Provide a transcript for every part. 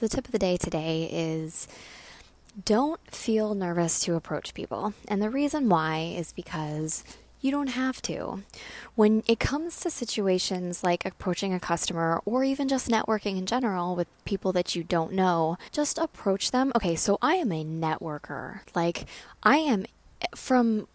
The tip of the day today is don't feel nervous to approach people. And the reason why is because you don't have to. When it comes to situations like approaching a customer or even just networking in general with people that you don't know, just approach them. Okay, so I am a networker. Like, I am from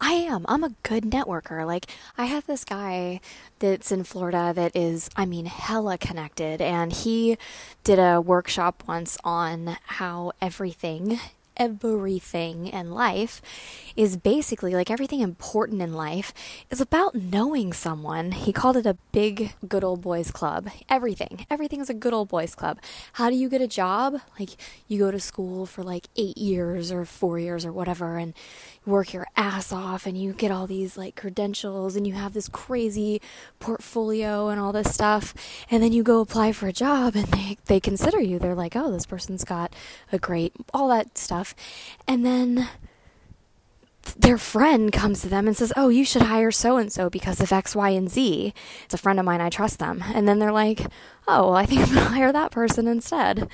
I am. I'm a good networker. Like, I have this guy that's in Florida that is, I mean, hella connected. And he did a workshop once on how everything everything in life is basically like everything important in life is about knowing someone. He called it a big good old boys club. Everything. Everything is a good old boys club. How do you get a job? Like you go to school for like 8 years or 4 years or whatever and work your ass off and you get all these like credentials and you have this crazy portfolio and all this stuff and then you go apply for a job and they they consider you. They're like, "Oh, this person's got a great all that stuff." And then their friend comes to them and says, Oh, you should hire so and so because of X, Y, and Z. It's a friend of mine, I trust them. And then they're like, Oh, well, I think I'm going to hire that person instead.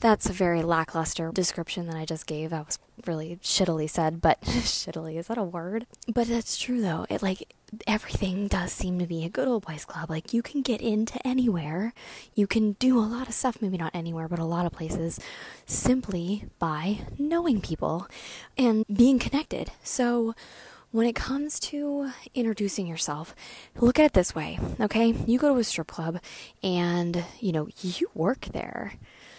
That's a very lackluster description that I just gave. That was really shittily said, but shittily, is that a word? But that's true though. It like, everything does seem to be a good old boys club. Like you can get into anywhere. You can do a lot of stuff, maybe not anywhere, but a lot of places simply by knowing people and being connected. So when it comes to introducing yourself, look at it this way, okay? You go to a strip club and, you know, you work there.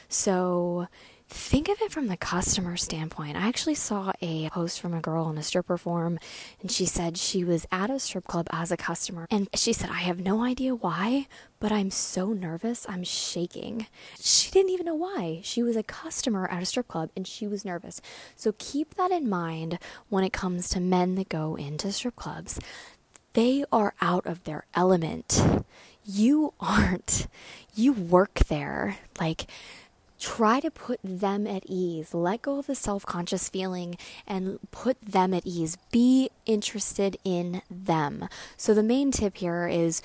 So think of it from the customer standpoint. I actually saw a post from a girl on a stripper forum, and she said she was at a strip club as a customer. And she said, I have no idea why, but I'm so nervous, I'm shaking. She didn't even know why. She was a customer at a strip club and she was nervous. So keep that in mind when it comes to men that go into strip clubs. They are out of their element. You aren't. You work there. Like, try to put them at ease. Let go of the self conscious feeling and put them at ease. Be interested in them. So, the main tip here is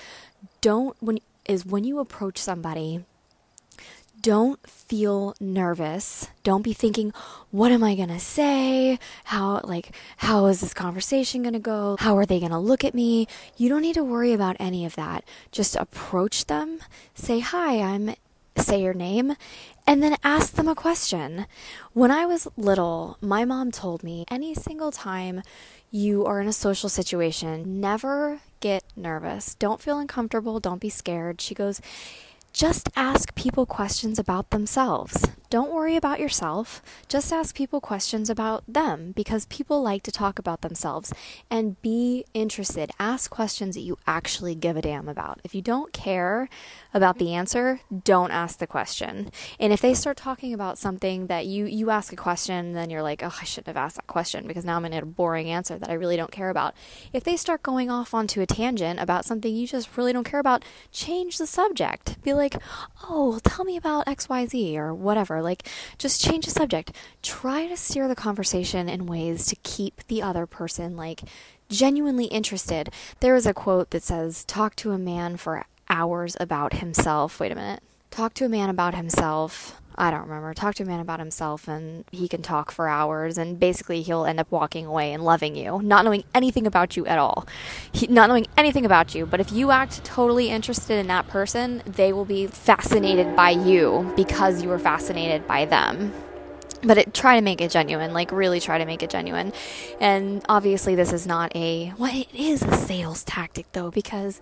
don't, when, is when you approach somebody, don't feel nervous. Don't be thinking, what am I going to say? How like how is this conversation going to go? How are they going to look at me? You don't need to worry about any of that. Just approach them, say, "Hi, I'm say your name and then ask them a question. When I was little, my mom told me any single time you are in a social situation, never get nervous. Don't feel uncomfortable. Don't be scared. She goes, just ask people questions about themselves. Don't worry about yourself. Just ask people questions about them because people like to talk about themselves. And be interested. Ask questions that you actually give a damn about. If you don't care about the answer, don't ask the question. And if they start talking about something that you you ask a question, then you're like, oh, I shouldn't have asked that question because now I'm gonna get a boring answer that I really don't care about. If they start going off onto a tangent about something you just really don't care about, change the subject. Be like, oh, tell me about X Y Z or whatever. Like, just change the subject. Try to steer the conversation in ways to keep the other person like genuinely interested. There is a quote that says, talk to a man for hours about himself. Wait a minute. Talk to a man about himself. I don't remember. Talk to a man about himself and he can talk for hours and basically he'll end up walking away and loving you, not knowing anything about you at all. He, not knowing anything about you, but if you act totally interested in that person, they will be fascinated by you because you were fascinated by them but it, try to make it genuine like really try to make it genuine. And obviously this is not a well it is a sales tactic though because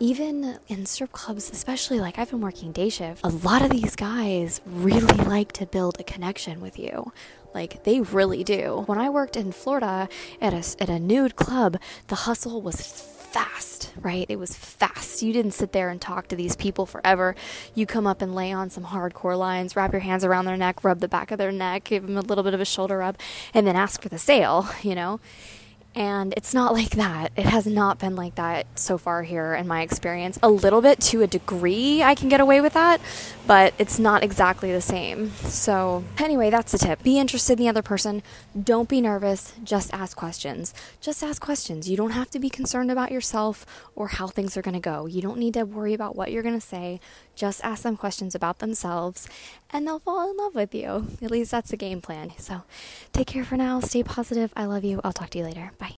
even in strip clubs especially like i've been working day shift a lot of these guys really like to build a connection with you. Like they really do. When i worked in florida at a, at a nude club the hustle was fast, right? It was fast. You didn't sit there and talk to these people forever. You come up and lay on some hardcore lines, wrap your hands around their neck, rub the back of their neck, give them a little bit of a shoulder rub, and then ask for the sale, you know? And it's not like that. It has not been like that so far here in my experience. A little bit to a degree, I can get away with that, but it's not exactly the same. So, anyway, that's the tip. Be interested in the other person. Don't be nervous. Just ask questions. Just ask questions. You don't have to be concerned about yourself or how things are going to go. You don't need to worry about what you're going to say. Just ask them questions about themselves and they'll fall in love with you. At least that's the game plan. So take care for now. Stay positive. I love you. I'll talk to you later. Bye.